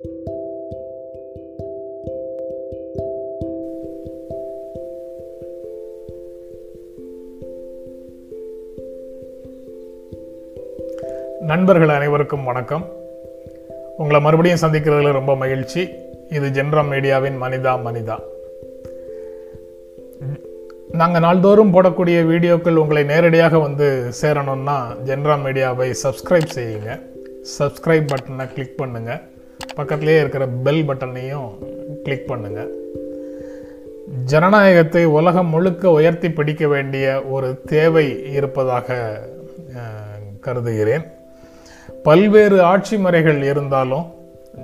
நண்பர்கள் அனைவருக்கும் வணக்கம். உங்களை மறுபடியும் சந்திக்கிறதுல ரொம்ப மகிழ்ச்சி. இது ஜென்ரம் மீடியாவின் மனிதா மனிதா. நாங்கள் நாள்தோறும் போடக்கூடிய வீடியோக்கள் உங்களை நேரடியாக வந்து சேரணும்னா ஜென்ராம் மீடியாவை சப்ஸ்கிரைப் செய்யுங்க. சப்ஸ்கிரைப் பட்டனை கிளிக் பண்ணுங்கள் பக்கத்திலேயே இருக்கிற பெல் பட்டனையும் கிளிக் பண்ணுங்க. ஜனநாயகத்தை உலகம் முழுக்க உயர்த்தி பிடிக்க வேண்டிய ஒரு தேவை இருப்பதாக கருதுகிறேன். பல்வேறு ஆட்சி முறைகள் இருந்தாலும்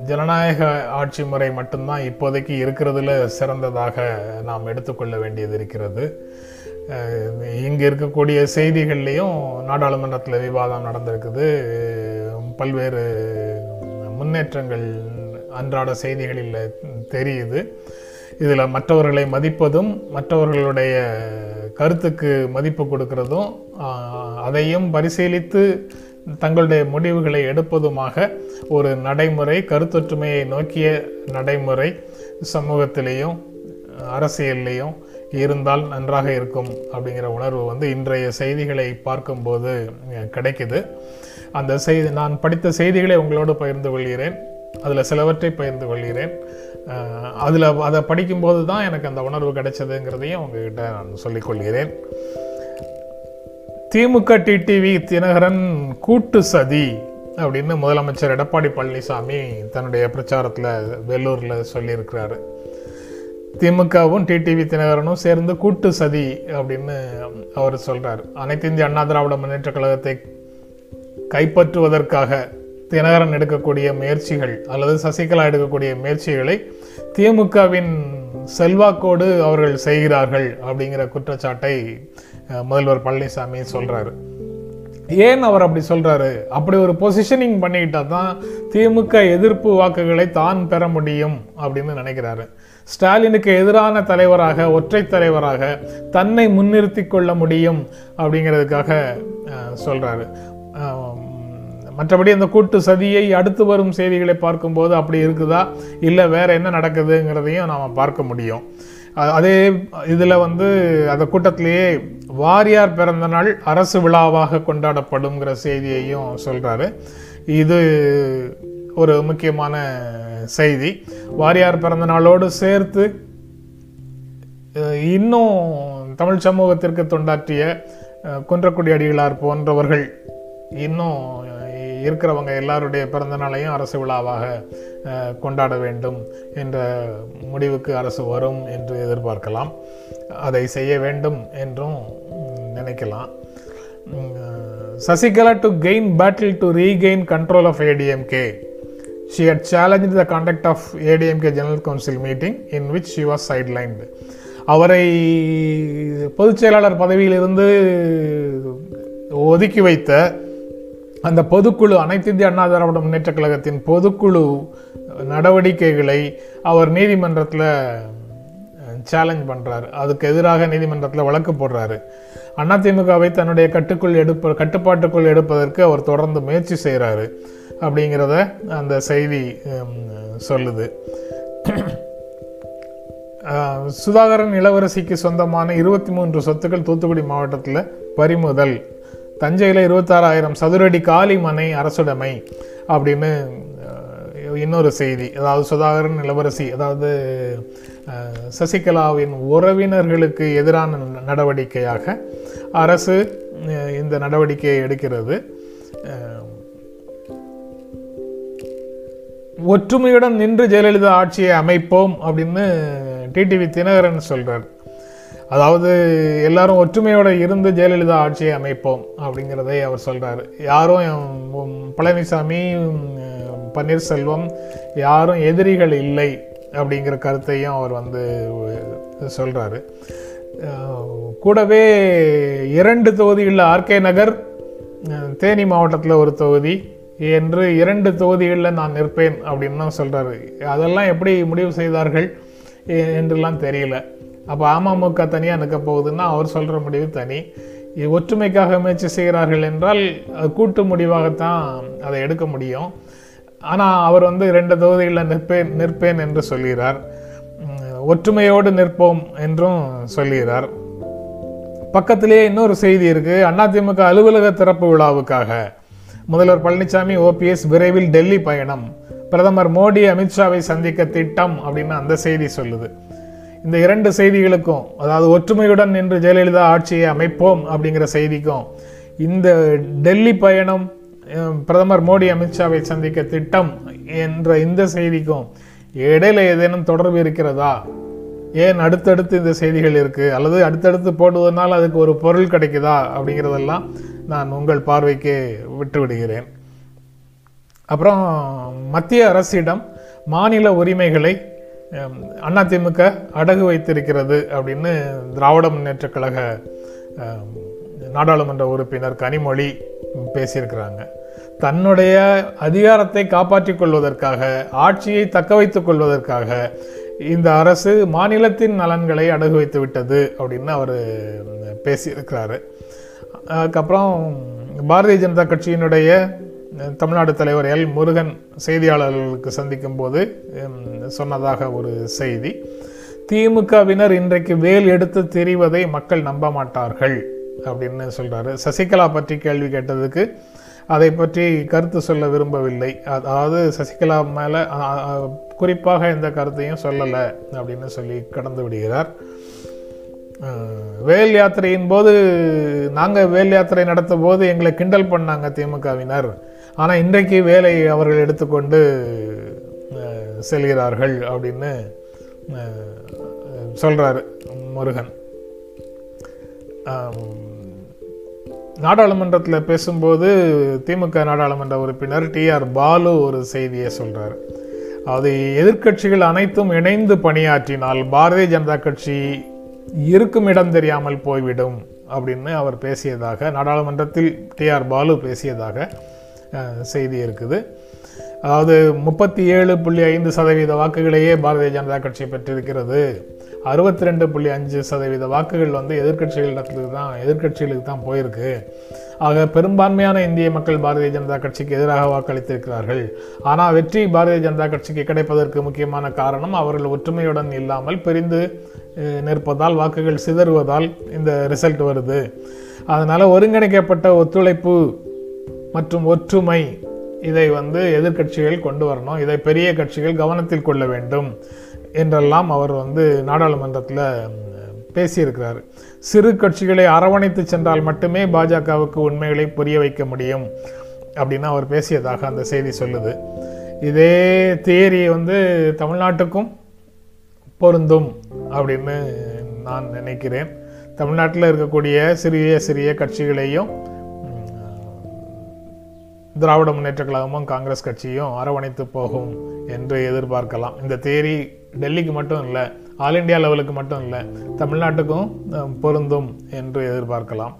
ஜனநாயக ஆட்சி முறை மட்டும்தான் இப்போதைக்கு இருக்கிறதுல சிறந்ததாக நாம் எடுத்துக்கொள்ள வேண்டியது இருக்கிறது. இங்கே இருக்கக்கூடிய செய்திகள்லேயும் நாடாளுமன்றத்தில் விவாதம் நடந்திருக்குது. பல்வேறு முன்னேற்றங்கள் அன்றாட செய்திகளில் தெரியுது. இதில் மற்றவர்களை மதிப்பதும் மற்றவர்களுடைய கருத்துக்கு மதிப்பு கொடுக்கிறதும் அதையும் பரிசீலித்து தங்களுடைய முடிவுகளை எடுப்பதுமாக ஒரு நடைமுறை கருத்தொற்றுமையை நோக்கிய நடைமுறை சமூகத்திலேயும் அரசியல்லையும் இருந்தால் நன்றாக இருக்கும் அப்படிங்கிற உணர்வு வந்து இன்றைய செய்திகளை பார்க்கும்போது கிடைக்குது. அந்த செய்தி நான் படித்த செய்திகளை உங்களோடு பகிர்ந்து கொள்கிறேன். அதில் சிலவற்றை பகிர்ந்து கொள்கிறேன். அதில் அதை படிக்கும்போது தான் எனக்கு அந்த உணர்வு கிடைச்சதுங்கிறதையும் உங்ககிட்ட நான் சொல்லிக்கொள்கிறேன் திமுக டிடிவி தினகரன் கூட்டு சதி அப்படின்னு முதலமைச்சர் எடப்பாடி பழனிசாமி தன்னுடைய பிரச்சாரத்தில் வெள்ளூரில் சொல்லியிருக்கிறாரு. திமுகவும் டிடிவி தினகரனும் சேர்ந்து கூட்டு சதி அப்படின்னு அவர் சொல்கிறார் அனைத்து இந்திய அண்ணா திராவிட முன்னேற்ற கழகத்தை கைப்பற்றுவதற்காக தினகரன் எடுக்கக்கூடிய முயற்சிகள் அல்லது சசிகலா எடுக்கக்கூடிய முயற்சிகளை திமுகவின் செல்வாக்கோடு அவர்கள் செய்கிறார்கள் அப்படிங்கிற குற்றச்சாட்டை முதல்வர் பழனிசாமி சொல்றாரு. ஏன் அவர் அப்படி சொல்றாரு? அப்படி ஒரு பொசிஷனிங் பண்ணிக்கிட்டா தான் திமுக எதிர்ப்பு வாக்குகளை தான் பெற முடியும் அப்படின்னு நினைக்கிறாரு. ஸ்டாலினுக்கு எதிரான தலைவராக ஒற்றை தலைவராக தன்னை முன்னிறுத்தி கொள்ள முடியும் அப்படிங்கிறதுக்காக அஹ், சொல்றாரு. மற்றபடி அந்த கூட்டு சதியை அடுத்து வரும் செய்திகளை பார்க்கும்போது அப்படி இருக்குதா? இல்லை வேற என்ன நடக்குதுங்கிறதையும் நாம் பார்க்க முடியும். அதே இதில் வந்து அந்த கூட்டத்திலேயே வாரியார் பிறந்த நாள் அரசு விழாவாக கொண்டாடப்படுங்கிற செய்தியையும் சொல்கிறாரு இது ஒரு முக்கியமான செய்தி. வாரியார் பிறந்த நாளோடு சேர்த்து இன்னும் தமிழ் சமூகத்திற்கு தொண்டாற்றிய குன்றக்குடி அடிகளார் போன்றவர்கள் இன்னும் இருக்கிறவங்க எல்லாருடைய பிறந்தநாளையும் அரசு விழாவாக கொண்டாட வேண்டும் என்ற முடிவுக்கு அரசு வரும் என்று எதிர்பார்க்கலாம். அதை செய்ய வேண்டும் என்றும் நினைக்கலாம். Sasikala to gain battle to regain control of ADMK She had challenged the conduct of ADMK General Council meeting in which she was sidelined. அவரை பொதுச் செயலாளர் பதவியிலிருந்து ஒதுக்கி வைத்த அந்த பொதுக்குழு அனைத்து இந்திய அண்ணா திராவிட முன்னேற்ற கழகத்தின் பொதுக்குழு நடவடிக்கைகளை அவர் நீதிமன்றத்தில் சேலஞ்ச் பண்ணுறாரு அதுக்கு எதிராக நீதிமன்றத்தில் வழக்கு போடுறாரு. அதிமுகவை தன்னுடைய கட்டுக்குள் எடுப்ப கட்டுப்பாட்டுக்குள் எடுப்பதற்கு அவர் தொடர்ந்து முயற்சி செய்கிறாரு அப்படிங்கிறத அந்த செய்தி சொல்லுது. சுதாகரன் இளவரசிக்கு சொந்தமான இருபத்தி மூன்று சொத்துக்கள் தூத்துக்குடி மாவட்டத்தில் பறிமுதல். தஞ்சையில் இருபத்தாறாயிரம் சதுரடி காலி மனை அரசுடைமை அப்படின்னு இன்னொரு செய்தி. அதாவது சுதாகரன் இளவரசி அதாவது சசிகலாவின் உறவினர்களுக்கு எதிரான நடவடிக்கையாக அரசு இந்த நடவடிக்கையை எடுக்கிறது. ஒற்றுமையுடன் நின்று ஜெயலலிதா ஆட்சியை அமைப்போம் அப்படின்னு டிடிவி தினகரன் சொல்கிறார் அதாவது எல்லாரும் ஒற்றுமையோடு இருந்து ஜெயலலிதா ஆட்சியை அமைப்போம் அப்படிங்கிறதை அவர் சொல்கிறார் யாரும் பழனிசாமி பன்னீர்செல்வம் யாரும் எதிரிகள் இல்லை அப்படிங்கிற கருத்தையும் அவர் வந்து சொல்கிறாரு கூடவே இரண்டு தொகுதிகளில் ஆர்கே நகர் தேனி மாவட்டத்தில் ஒரு தொகுதி என்று இரண்டு தொகுதிகளில் நான் நிற்பேன் அப்படின்னு சொல்கிறாரு அதெல்லாம் எப்படி முடிவு செய்தார்கள் என்றெல்லாம் தெரியல. அப்போ அமமுக தனியாக நிற்க போகுதுன்னா அவர் சொல்கிற முடிவு தனி. ஒற்றுமைக்காக முயற்சி செய்கிறார்கள் என்றால் கூட்டு முடிவாகத்தான் அதை எடுக்க முடியும். ஆனால் அவர் வந்து ரெண்டு தொகுதிகளில் நிற்பேன் நிற்பேன் என்று சொல்கிறார். ஒற்றுமையோடு நிற்போம் என்றும் சொல்கிறார். பக்கத்திலேயே இன்னொரு செய்தி இருக்குது அதிமுக அலுவலக திறப்பு விழாவுக்காக. முதல்வர் பழனிசாமி ஓபிஎஸ் விரைவில் டெல்லி பயணம். பிரதமர் மோடி அமித்ஷாவை சந்திக்க திட்டம் அப்படின்னு அந்த செய்தி சொல்லுது. இந்த இரண்டு செய்திகளுக்கும் அதாவது ஒற்றுமையுடன் நின்று ஜெயலலிதா ஆட்சியை அமைப்போம் அப்படிங்கிற செய்திக்கும் இந்த டெல்லி பயணம் பிரதமர் மோடி அமித்ஷாவை சந்திக்க திட்டம் என்ற இந்த செய்திக்கும் இடையில ஏதேனும் தொடர்பு இருக்கிறதா? ஏன் அடுத்தடுத்து இந்த செய்திகள் இருக்குது அல்லது அடுத்தடுத்து போடுவதனால் அதுக்கு ஒரு பொருள் கிடைக்குதா? அப்படிங்கிறதெல்லாம் நான் உங்கள் பார்வைக்கு விட்டுவிடுகிறேன். அப்புறம் மத்திய அரசிடம் மாநில உரிமைகளை அதிமுக அடகு வைத்திருக்கிறது அப்படின்னு திராவிட முன்னேற்ற கழக நாடாளுமன்ற உறுப்பினர் கனிமொழி பேசியிருக்கிறாங்க. தன்னுடைய அதிகாரத்தை காப்பாற்றிக் கொள்வதற்காக ஆட்சியை தக்க வைத்துக் கொள்வதற்காக இந்த அரசு மாநிலத்தின் நலன்களை அடகு வைத்து விட்டது அப்படின்னு அவர் பேசியிருக்கிறாரு. அதுக்கப்புறம் பாரதிய ஜனதா கட்சியினுடைய தமிழ்நாடு தலைவர் எல். முருகன் செய்தியாளர்களுக்கு சந்திக்கும் போது சொன்னதாக ஒரு செய்தி. திமுகவினர் இன்றைக்கு வேல் எடுத்து தெரிவதை மக்கள் நம்ப மாட்டார்கள் அப்படின்னு சொல்றாரு. சசிகலா பற்றி கேள்வி கேட்டதுக்கு அதை பற்றி கருத்து சொல்ல விரும்பவில்லை. அதாவது சசிகலா மேல குறிப்பாக எந்த கருத்தையும் சொல்லலை அப்படின்னு சொல்லி கடந்து விடுகிறார். வேல் யாத்திரையின் போது நாங்கள் வேல் யாத்திரை நடத்த போது எங்களை கிண்டல் பண்ணாங்க திமுகவினர். ஆனால் இன்றைக்கு வேலை அவர்கள் எடுத்துக்கொண்டு செல்கிறார்கள் அப்படின்னு சொல்கிறாரு முருகன். நாடாளுமன்றத்தில் பேசும்போது திமுக நாடாளுமன்ற உறுப்பினர் டிஆர் பாலு ஒரு செய்தியை சொல்கிறார் அது எதிர்க்கட்சிகள் அனைத்தும் இணைந்து பணியாற்றினால் பாரதிய ஜனதா கட்சி இருக்கும் இடம் தெரியாமல் போய்விடும் அப்படின்னு அவர் பேசியதாக நாடாளுமன்றத்தில் டிஆர் பாலு பேசியதாக செய்தி இருக்குது. அதாவது முப்பத்தி ஏழு புள்ளி ஐந்து சதவீத வாக்குகளையே பாரதிய ஜனதா கட்சி பெற்றிருக்கிறது. அறுபத்தி ரெண்டு புள்ளி அஞ்சு சதவீத வாக்குகள் வந்து எதிர்கட்சிகளிடத்துக்கு தான் எதிர்க்கட்சிகளுக்கு தான் போயிருக்கு. ஆக பெரும்பான்மையான இந்திய மக்கள் பாரதிய ஜனதா கட்சிக்கு எதிராக வாக்களித்திருக்கிறார்கள். ஆனால் வெற்றி பாரதிய ஜனதா கட்சிக்கு கிடைப்பதற்கு முக்கியமான காரணம் அவர்கள் ஒற்றுமையுடன் இல்லாமல் பிரிந்து நிற்பதால் வாக்குகள் சிதறுவதால் இந்த ரிசல்ட் வருது. அதனால் ஒருங்கிணைக்கப்பட்ட ஒத்துழைப்பு மற்றும் ஒற்றுமை இதை வந்து எதிர்க்கட்சிகள் கொண்டு வரணும். இதை பெரிய கட்சிகள் கவனத்தில் கொள்ள வேண்டும் என்றெல்லாம் அவர் வந்து நாடாளுமன்றத்தில் பேசியிருக்கிறார். சிறு கட்சிகளை அரவணைத்து சென்றால் மட்டுமே பாஜகவுக்கு உண்மைகளை புரிய வைக்க முடியும் அப்படின்னு அவர் பேசியதாக அந்த செய்தி சொல்லுது. இதே தியரி வந்து தமிழ்நாட்டுக்கும் பொருந்தும் அப்படின்னு நான் நினைக்கிறேன். தமிழ்நாட்டில் இருக்கக்கூடிய சிறிய சிறிய கட்சிகளையும் திராவிட முன்னேற்ற கழகமும் காங்கிரஸ் கட்சியும் அரவணைத்து போகும் என்று எதிர்பார்க்கலாம். இந்த தேரி டெல்லிக்கு மட்டும் இல்லை ஆல் இந்தியா லெவலுக்கு மட்டும் இல்லை தமிழ்நாட்டுக்கும் பொருந்தும் என்று எதிர்பார்க்கலாம்.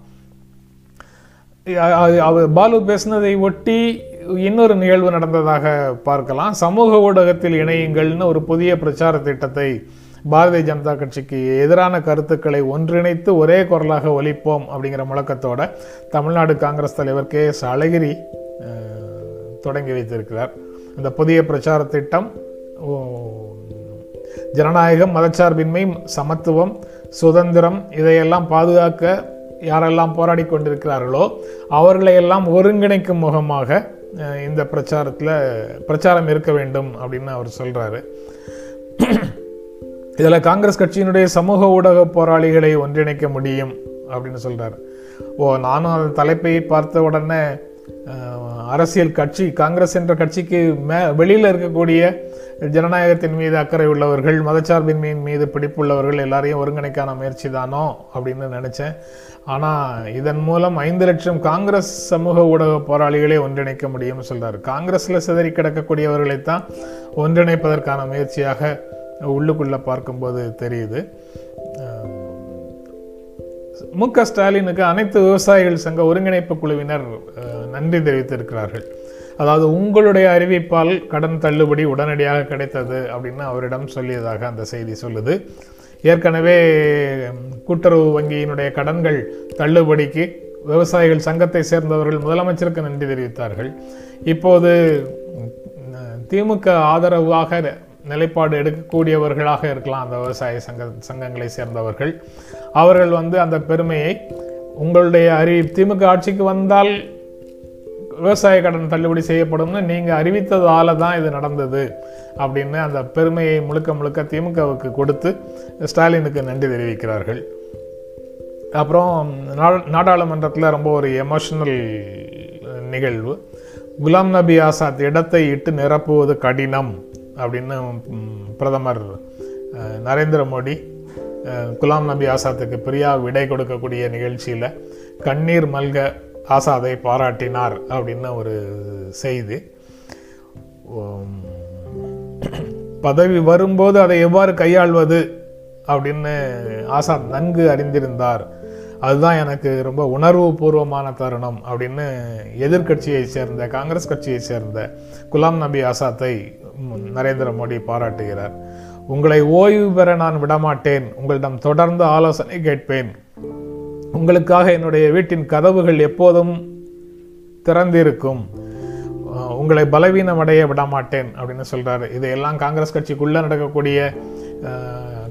அவர் பாலு பேசினதை ஒட்டி இன்னொரு நிகழ்வு நடந்ததாக பார்க்கலாம். சமூக ஊடகத்தில் இணையுங்கள்னு ஒரு புதிய பிரச்சார திட்டத்தை பாரதிய ஜனதா கட்சிக்கு எதிரான கருத்துக்களை ஒன்றிணைத்து ஒரே குரலாக ஒலிப்போம் அப்படிங்கிற முழக்கத்தோட தமிழ்நாடு காங்கிரஸ் தலைவர் கே எஸ் அழகிரி தொடங்கி வைத்திருக்கிறார். அந்த புதிய பிரச்சார திட்டம் ஜனநாயகம் மதச்சார்பின்மை சமத்துவம் சுதந்திரம் இதையெல்லாம் பாதுகாக்க யாரெல்லாம் போராடி கொண்டிருக்கிறார்களோ அவர்களையெல்லாம் ஒருங்கிணைக்கும் முகமாக இந்த பிரச்சாரத்தில் பிரச்சாரம் இருக்க வேண்டும் அப்படின்னு அவர் சொல்கிறாரு இதில் காங்கிரஸ் கட்சியினுடைய சமூக ஊடக போராளிகளை ஒன்றிணைக்க முடியும் அப்படின்னு சொல்கிறார் ஓ நானும் அந்த தலைப்பை பார்த்த உடனே அரசியல் கட்சி காங்கிரஸ் என்ற கட்சிக்கு மே வெளியில் இருக்கக்கூடிய ஜனநாயகத்தின் மீது அக்கறை உள்ளவர்கள் மதச்சார்பின்மையின் மீது பிடிப்புள்ளவர்கள் எல்லாரையும் ஒருங்கிணைக்கான முயற்சி தானோ அப்படின்னு நினைச்சேன். ஆனால் இதன் மூலம் ஐந்து லட்சம் காங்கிரஸ் சமூக ஊடக போராளிகளை ஒன்றிணைக்க முடியும்னு சொல்கிறார் காங்கிரஸ்ல சிதறி கிடக்கக்கூடியவர்களைத்தான் ஒன்றிணைப்பதற்கான முயற்சியாக உள்ளுக்குள்ளே பார்க்கும்போது தெரியுது. மு க ஸ்டாலினுக்கு அனைத்து விவசாயிகள் சங்க ஒருங்கிணைப்பு குழுவினர் நன்றி தெரிவித்திருக்கிறார்கள். அதாவது உங்களுடைய அறிவிப்பால் கடன் தள்ளுபடி உடனடியாக கிடைத்தது அப்படின்னு அவரிடம் சொல்லியதாக அந்த செய்தி சொல்லுது. ஏற்கனவே கூட்டுறவு வங்கியினுடைய கடன்கள் தள்ளுபடிக்கு விவசாயிகள் சங்கத்தை சேர்ந்தவர்கள் முதலமைச்சருக்கு நன்றி தெரிவித்தார்கள். இப்போது திமுக ஆதரவாக நிலைப்பாடு எடுக்கக்கூடியவர்களாக இருக்கலாம் அந்த விவசாய சங்க சங்கங்களை சேர்ந்தவர்கள். அவர்கள் வந்து அந்த பெருமையை உங்களுடைய அறி திமுக ஆட்சிக்கு வந்தால் விவசாய கடன் தள்ளுபடி செய்யப்படும்னு நீங்கள் அறிவித்ததால தான் இது நடந்தது அப்படின்னு அந்த பெருமையை முழுக்க முழுக்க திமுகவுக்கு கொடுத்து ஸ்டாலினுக்கு நன்றி தெரிவிக்கிறார்கள். அப்புறம் நா- நாடாளுமன்றத்தில் ரொம்ப ஒரு எமோஷனல் நிகழ்வு. குலாம் நபி ஆசாத் இடத்தை இட்டு நிரப்புவது கடினம். அப்படின்னு பிரதமர் நரேந்திர மோடி குலாம் நபி ஆசாத்துக்கு பிரியா விடை கொடுக்கக்கூடிய நிகழ்ச்சியில் கண்ணீர் மல்க ஆசாதை பாராட்டினார் அப்படின்னு ஒரு செய்தி. பதவி வரும்போது அதை எவ்வாறு கையாள்வது அப்படின்னு ஆசாத் நன்கு அறிந்திருந்தார். அதுதான் எனக்கு ரொம்ப உணர்வு பூர்வமான தருணம் அப்படின்னு எதிர்க்கட்சியை சேர்ந்த காங்கிரஸ் கட்சியை சேர்ந்த குலாம் நபி ஆசாத்தை நரேந்திர மோடி பாராட்டுகிறார். உங்களை ஓய்வு பெற நான் விடமாட்டேன். உங்களிடம் தொடர்ந்து ஆலோசனை கேட்பேன். உங்களுக்காக என்னுடைய வீட்டின் கதவுகள் எப்போதும் திறந்திருக்கும். உங்களை பலவீனமடைய விடமாட்டேன் அப்படின்னு சொல்றாரு. இதையெல்லாம் காங்கிரஸ் கட்சிக்குள்ளே நடக்கக்கூடிய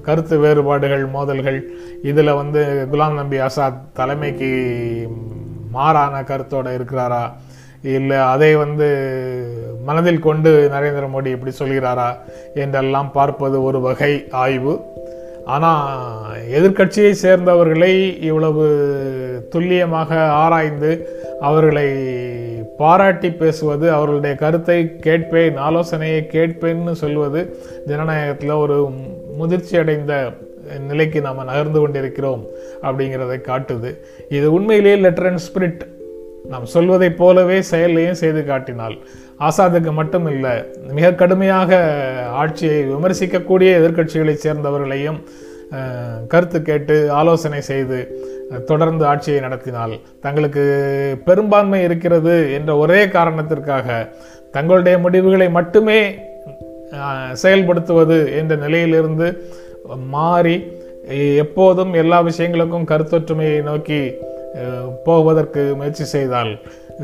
கருத்து வேறுபாடுகள் மோதல்கள் இதில் வந்து குலாம் நபி ஆசாத் தலைமைக்கு மாறான கருத்தோடு இருக்கிறாரா? இல்லை அதை வந்து மனதில் கொண்டு நரேந்திர மோடி இப்படி சொல்கிறாரா என்றெல்லாம் பார்ப்பது ஒரு வகை ஆய்வு. ஆனால் எதிர்க்கட்சியை சேர்ந்தவர்களை இவ்வளவு துல்லியமாக ஆராய்ந்து அவர்களை பாராட்டி பேசுவது அவர்களுடைய கருத்தை கேட்பேன் ஆலோசனையை கேட்பேன்னு சொல்வது ஜனநாயகத்தில் ஒரு முதிர்ச்சி அடைந்த நிலைக்கு நாம் நகர்ந்து கொண்டிருக்கிறோம் அப்படிங்கிறதை காட்டுது. இது உண்மையிலேயே லெட்டர் அண்ட் ஸ்பிரிட் நாம் சொல்வதைப் போலவே செயலையும் செய்து காட்டினால். ஆசாதுக்கு மட்டும் இல்லை மிக கடுமையாக ஆட்சியை விமர்சிக்கக்கூடிய எதிர்கட்சிகளைச் சேர்ந்தவர்களையும் கருத்து கேட்டு ஆலோசனை செய்து தொடர்ந்து ஆட்சியை நடத்தினால். தங்களுக்கு பெரும்பான்மை இருக்கிறது என்ற ஒரே காரணத்திற்காக தங்களுடைய முடிவுகளை மட்டுமே செயல்படுத்துவது என்ற நிலையிலிருந்து மாறி எப்போதும் எல்லா விஷயங்களுக்கும் கருத்தொற்றுமையை நோக்கி போவதற்கு முயற்சி செய்தால்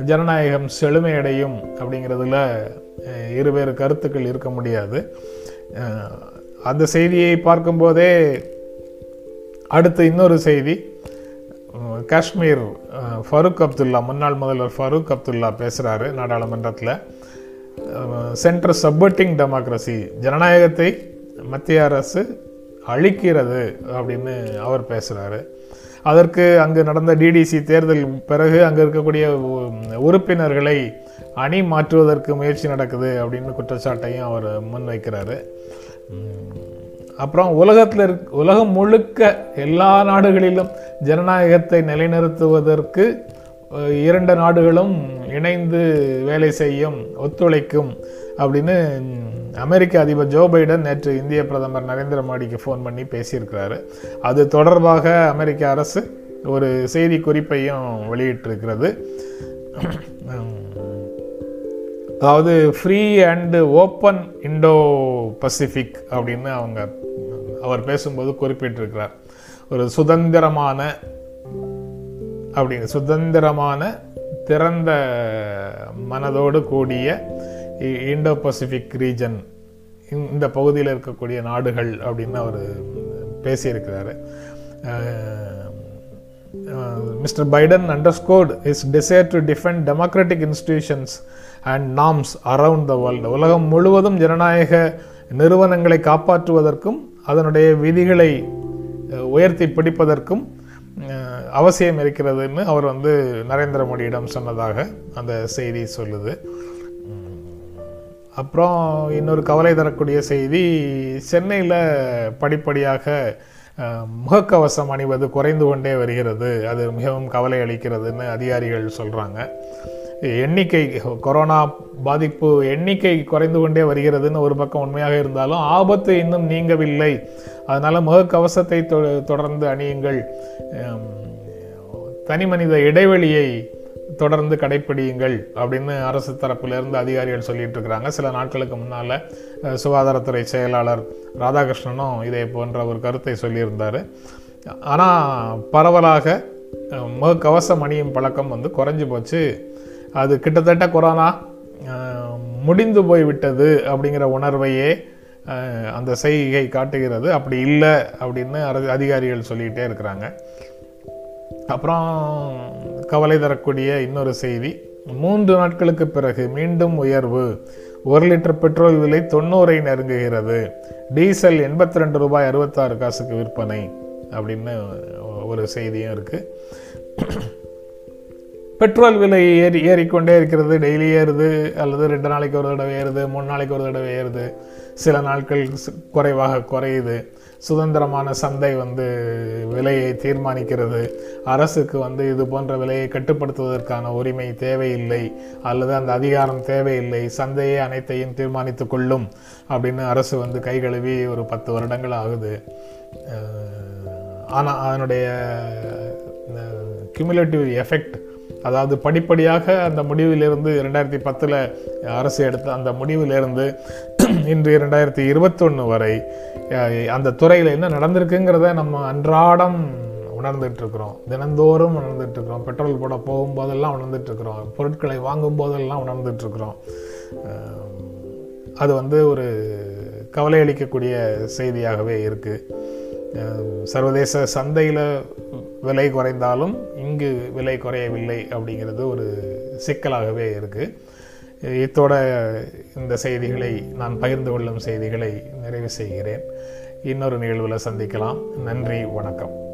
ஜனநாயகம் செழுமையடையும் அப்படிங்கிறதுல இருவேறு கருத்துக்கள் இருக்க முடியாது. அந்த செய்தியை பார்க்கும்போதே அடுத்து இன்னொரு செய்தி. காஷ்மீர் ஃபருக் ஃபரூக் அப்துல்லா முன்னாள் முதல்வர் ஃபரூக் அப்துல்லா பேசுகிறாரு நாடாளுமன்றத்தில். சென்ட்ரல் சப்போர்ட்டிங் டெமோக்ரஸி ஜனநாயகத்தை மத்திய அரசு அழிக்கிறது அப்படின்னு அவர் பேசுகிறாரு அதற்கு அங்கு நடந்த டிடிசி தேர்தல் பிறகு அங்கே இருக்கக்கூடிய உ- உறுப்பினர்களை அணி மாற்றுவதற்கு முயற்சி நடக்குது அப்படின்னு குற்றச்சாட்டையும் அவர் முன்வைக்கிறாரு. அப்புறம் உலகத்தில் இருக் உலகம் முழுக்க எல்லா நாடுகளிலும் ஜனநாயகத்தை நிலைநிறுத்துவதற்கு இரண்டு நாடுகளும் இணைந்து வேலை செய்யும் ஒத்துழைக்கும் அப்படின்னு அமெரிக்க அதிபர் ஜோ பைடன் நேற்று இந்திய பிரதமர் நரேந்திர மோடிக்கு ஃபோன் பண்ணி பேசியிருக்கிறாரு. அது தொடர்பாக அமெரிக்க அரசு ஒரு செய்தி குறிப்பையும் வெளியிட்டிருக்கிறது. அதாவது free and open Indo Pacific அப்படின்னு அவங்க அவர் பேசும்போது குறிப்பிட்டிருக்கிறார். ஒரு சுதந்திரமான அப்படின்னு சுதந்திரமான திறந்த மனதோடு கூடிய இண்டோ பசிபிக் ரீஜன் இந்த பகுதியில் இருக்கக்கூடிய நாடுகள் அப்படின்னு அவர் பேசியிருக்கிறாரு. Mister Biden underscored his desire to defend democratic institutions and norms around the world உலகம் முழுவதும் ஜனநாயக நிறுவனங்களை காப்பாற்றுவதற்கும் அதனுடைய விதிகளை உயர்த்தி பிடிப்பதற்கும் அவசியம் இருக்கிறதுன்னு அவர் வந்து நரேந்திர மோடியிடம் சொன்னதாக அந்த செய்தி சொல்லுது. அப்புறம் இன்னொரு கவலை தரக்கூடிய செய்தி சென்னையில் படிப்படியாக முகக்கவசம் அணிவது குறைந்து கொண்டே வருகிறது. அது மிகவும் கவலை அளிக்கிறதுன்னு அதிகாரிகள் சொல்கிறாங்க எண்ணிக்கை கொரோனா பாதிப்பு எண்ணிக்கை குறைந்து கொண்டே வருகிறதுன்னு ஒரு பக்கம் உண்மையாக இருந்தாலும் ஆபத்து இன்னும் நீங்கவில்லை. அதனால் முகக்கவசத்தை தொ- தொடர்ந்து அணியுங்கள். தனி மனித இடைவெளியை தொடர்ந்து கடைப்பிடியுங்கள் அப்படின்னு அரசு தரப்பிலிருந்து அதிகாரிகள் சொல்லிட்டு இருக்கிறாங்க. சில நாட்களுக்கு முன்னால் சுகாதாரத்துறை செயலாளர் ராதாகிருஷ்ணனும் இதே போன்ற ஒரு கருத்தை சொல்லியிருந்தார். ஆனால் பரவலாக முகக்கவசம் அணியும் பழக்கம் வந்து குறைஞ்சி போச்சு. அது கிட்டத்தட்ட கொரோனா முடிந்து போய்விட்டது அப்படிங்கிற உணர்வையே அந்த செய்கை காட்டுகிறது. அப்படி இல்லை அப்படின்னு அர- அதிகாரிகள் சொல்லிக்கிட்டே இருக்கிறாங்க. அப்புறம் கவலை தரக்கூடிய இன்னொரு செய்தி. மூன்று நாட்களுக்கு பிறகு மீண்டும் உயர்வு. ஒரு லிட்டர் பெட்ரோல் விலை தொண்ணூறை நெருங்குகிறது. டீசல் எண்பத்தி ரெண்டு ரூபாய் அறுபத்தாறு காசுக்கு விற்பனை அப்படின்னு ஒரு செய்தியும் இருக்குது பெட்ரோல் விலை ஏறி ஏறிக்கொண்டே இருக்கிறது. டெய்லி ஏறுது அல்லது ரெண்டு நாளைக்கு ஒரு தடவை ஏறுது மூணு நாளைக்கு ஒரு தடவை ஏறுது. சில நாட்கள் குறைவாக குறையுது. சுதந்திரமான சந்தை வந்து விலையை தீர்மானிக்கிறது. அரசுக்கு வந்து இது போன்ற விலையை கட்டுப்படுத்துவதற்கான உரிமை தேவையில்லை அல்லது அந்த அதிகாரம் தேவையில்லை சந்தையே அனைத்தையும் தீர்மானித்து கொள்ளும் அப்படின்னு அரசு வந்து கை கழுவி ஒரு பத்து வருடங்கள் ஆகுது. ஆனால் அதனுடைய கியூமுலேட்டிவ் எஃபெக்ட் அதாவது படிப்படியாக அந்த முடிவிலிருந்து ரெண்டாயிரத்தி பத்தில் அரசு எடுத்த அந்த முடிவிலிருந்து இன்று இரண்டாயிரத்தி இருபத்தொன்று வரை அந்த துறையில் என்ன நடந்திருக்குங்கிறத நம்ம அன்றாடம் உணர்ந்துட்டுருக்குறோம் தினந்தோறும் உணர்ந்துட்டுருக்குறோம் பெட்ரோல் போட போகும்போதெல்லாம் உணர்ந்துட்டுருக்குறோம் பொருட்களை வாங்கும் போதெல்லாம் உணர்ந்துட்டுருக்குறோம் அது வந்து ஒரு கவலை அளிக்கக்கூடிய செய்தியாகவே இருக்குது சர்வதேச சந்தையில் விலை குறைந்தாலும் இங்கு விலை குறையவில்லை அப்படிங்கிறது ஒரு சிக்கலாகவே இருக்குது இத்தோட இந்த செய்திகளை நான் பகிர்ந்து கொள்ளும் செய்திகளை நிறைவு செய்கிறேன். இன்னொரு நிகழ்வில் சந்திக்கலாம். நன்றி வணக்கம்.